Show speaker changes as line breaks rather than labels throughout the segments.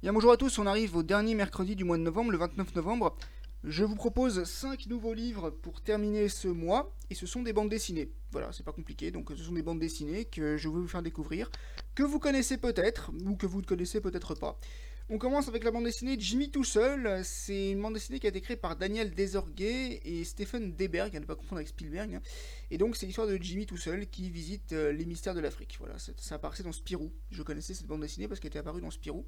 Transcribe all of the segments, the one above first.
Bien, bonjour à tous, on arrive au dernier mercredi du mois de novembre, le 29 novembre. Je vous propose 5 nouveaux livres pour terminer ce mois, et ce sont des bandes dessinées. Voilà, c'est pas compliqué, donc ce sont des bandes dessinées que je vais vous faire découvrir, que vous connaissez peut-être, ou que vous ne connaissez peut-être pas. On commence avec la bande dessinée Jimmy tout seul. C'est une bande dessinée qui a été créée par Daniel Desorguet et Stephen Deberg, à ne pas confondre avec Spielberg. Et donc c'est l'histoire de Jimmy tout seul qui visite euh, les mystères de l'Afrique. Voilà, ça apparaissait dans Spirou. Je connaissais cette bande dessinée parce qu'elle était apparue dans Spirou.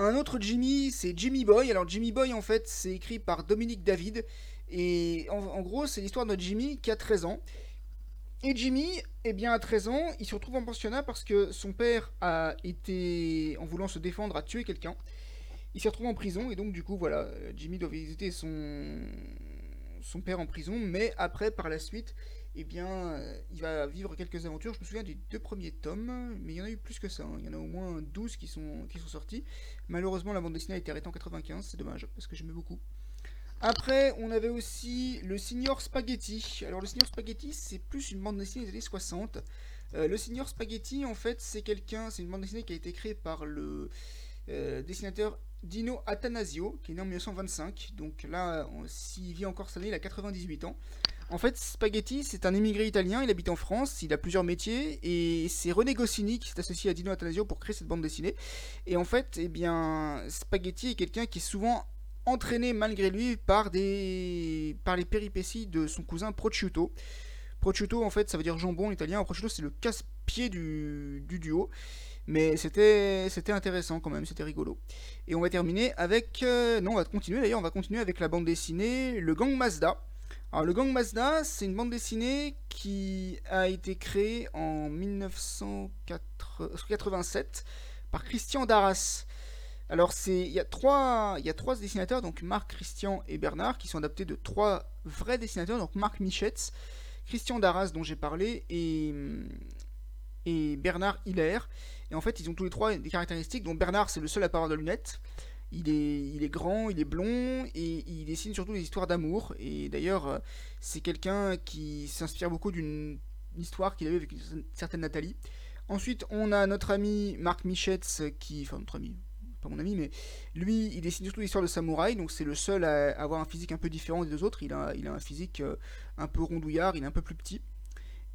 Un autre Jimmy, c'est Jimmy Boy. Alors Jimmy Boy, en fait, c'est écrit par Dominique David. Et en, gros, c'est l'histoire de Jimmy qui a 13 ans. Et Jimmy, eh bien, à 13 ans, il se retrouve en pensionnat parce que son père a été, en voulant se défendre, a tué quelqu'un. Il s'est retrouvé en prison et donc, du coup, voilà, Jimmy doit visiter son, son père en prison. Mais après, par la suite, eh bien, euh, il va vivre quelques aventures. Je me souviens des deux premiers tomes, mais il y en a eu plus que ça. hein. Il y en a au moins 12 qui sont, sortis. Malheureusement, la bande dessinée a été arrêtée en 95, c'est dommage, parce que j'aimais beaucoup. Après, on avait aussi le Signor Spaghetti. Alors, le Signor Spaghetti, c'est plus une bande dessinée des années 60. Euh, le Signor Spaghetti, en fait, c'est quelqu'un, c'est une bande dessinée qui a été créée par le euh, dessinateur Dino Atanasio, qui est né en 1925. Donc là, s'il vit encore cette année, il a 98 ans. En fait, Spaghetti, c'est un immigré italien, il habite en France, il a plusieurs métiers, et c'est René Goscinny qui s'est associé à Dino Atanasio pour créer cette bande dessinée. Et en fait, eh bien, Spaghetti est quelqu'un qui est souvent entraîné malgré lui par, des... par les péripéties de son cousin Prosciutto. Prosciutto, en fait, ça veut dire jambon en italien. Prosciutto, c'est le casse-pied du... du duo. Mais c'était c'était intéressant quand même, c'était rigolo. Et on va terminer avec... euh, Non, on va continuer d'ailleurs, on va continuer avec la bande dessinée Le Gang Mazda. Alors, Le Gang Mazda, c'est une bande dessinée qui a été créée en 1987 par Christian Darras. Alors il y a trois dessinateurs donc Marc, Christian et Bernard qui sont adaptés de trois vrais dessinateurs donc Marc Michetz, Christian Darras dont j'ai parlé et Bernard Hilaire et en fait ils ont tous les trois des caractéristiques dont Bernard c'est le seul à pas de lunettes. Il est, il est grand, il est blond et il dessine surtout des histoires d'amour. Et d'ailleurs, euh, c'est quelqu'un qui s'inspire beaucoup d'une histoire qu'il avait avec une certaine Nathalie. Ensuite, on a notre ami Marc Michetz qui. Enfin, notre ami, pas mon ami, mais lui, il dessine surtout l'histoire de samouraï, donc c'est le seul à avoir un physique un peu différent des deux autres. Il a, il a un physique euh, un peu rondouillard, il est un peu plus petit.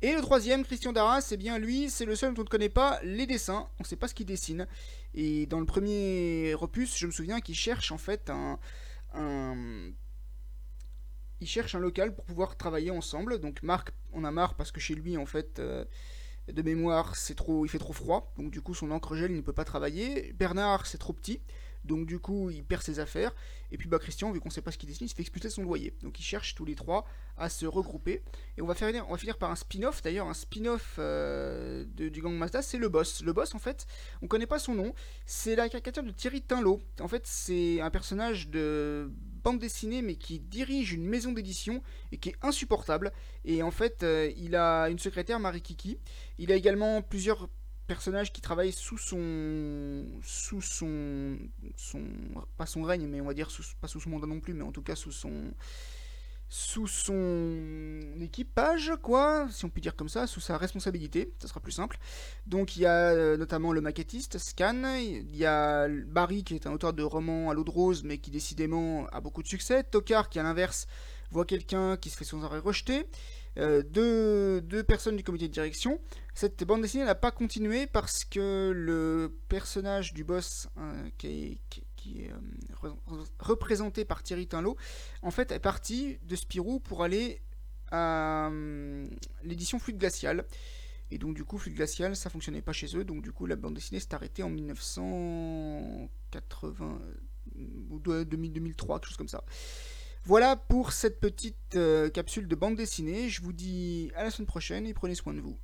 Et le troisième, Christian Darras, eh bien lui, c'est le seul dont on ne connaît pas les dessins, on ne sait pas ce qu'il dessine. Et dans le premier opus, je me souviens qu'il cherche en fait un, il cherche un local pour pouvoir travailler ensemble. Donc Marc en a marre parce que chez lui, en fait, euh, de mémoire, c'est trop, il fait trop froid. Donc du coup, son encre gèle, il ne peut pas travailler. Bernard, c'est trop petit. Donc du coup, il perd ses affaires. Et puis bah Christian, vu qu'on ne sait pas ce qu'il dessine, il se fait expulser son loyer. Donc ils cherchent tous les trois à se regrouper. Et on va, faire, on va finir par un spin-off. D'ailleurs, un spin-off euh, du gang Mazda, c'est le boss. Le boss, en fait, on connaît pas son nom. C'est la caricature de Thierry Tinlot. En fait, c'est un personnage de bande dessinée, mais qui dirige une maison d'édition et qui est insupportable. Et en fait, euh, il a une secrétaire, Marie Kiki. Il a également plusieurs personnages qui travaillent sous son sous son son pas son règne mais on va dire pas sous son mandat non plus mais en tout cas sous son sous son équipage, quoi, si on peut dire comme ça, sous sa responsabilité, ça sera plus simple. Donc il y a euh, notamment le maquettiste Scan, il y a Barry qui est un auteur de romans à l'eau de rose mais qui décidément a beaucoup de succès, Tokar qui à l'inverse voit quelqu'un qui se fait sans arrêt rejeter, euh, deux, deux personnes du comité de direction. Cette bande dessinée n'a pas continué parce que le personnage du boss euh, qui est, euh, re- représenté par Thierry Tinlot en fait, est parti de Spirou pour aller à euh, l'édition Fluide Glacial. Et donc, du coup, Fluide Glacial, ça fonctionnait pas chez eux. Donc, du coup, la bande dessinée s'est arrêtée en 1980 ou de- 2000 2003, quelque chose comme ça. Voilà pour cette petite euh, capsule de bande dessinée. Je vous dis à la semaine prochaine et prenez soin de vous.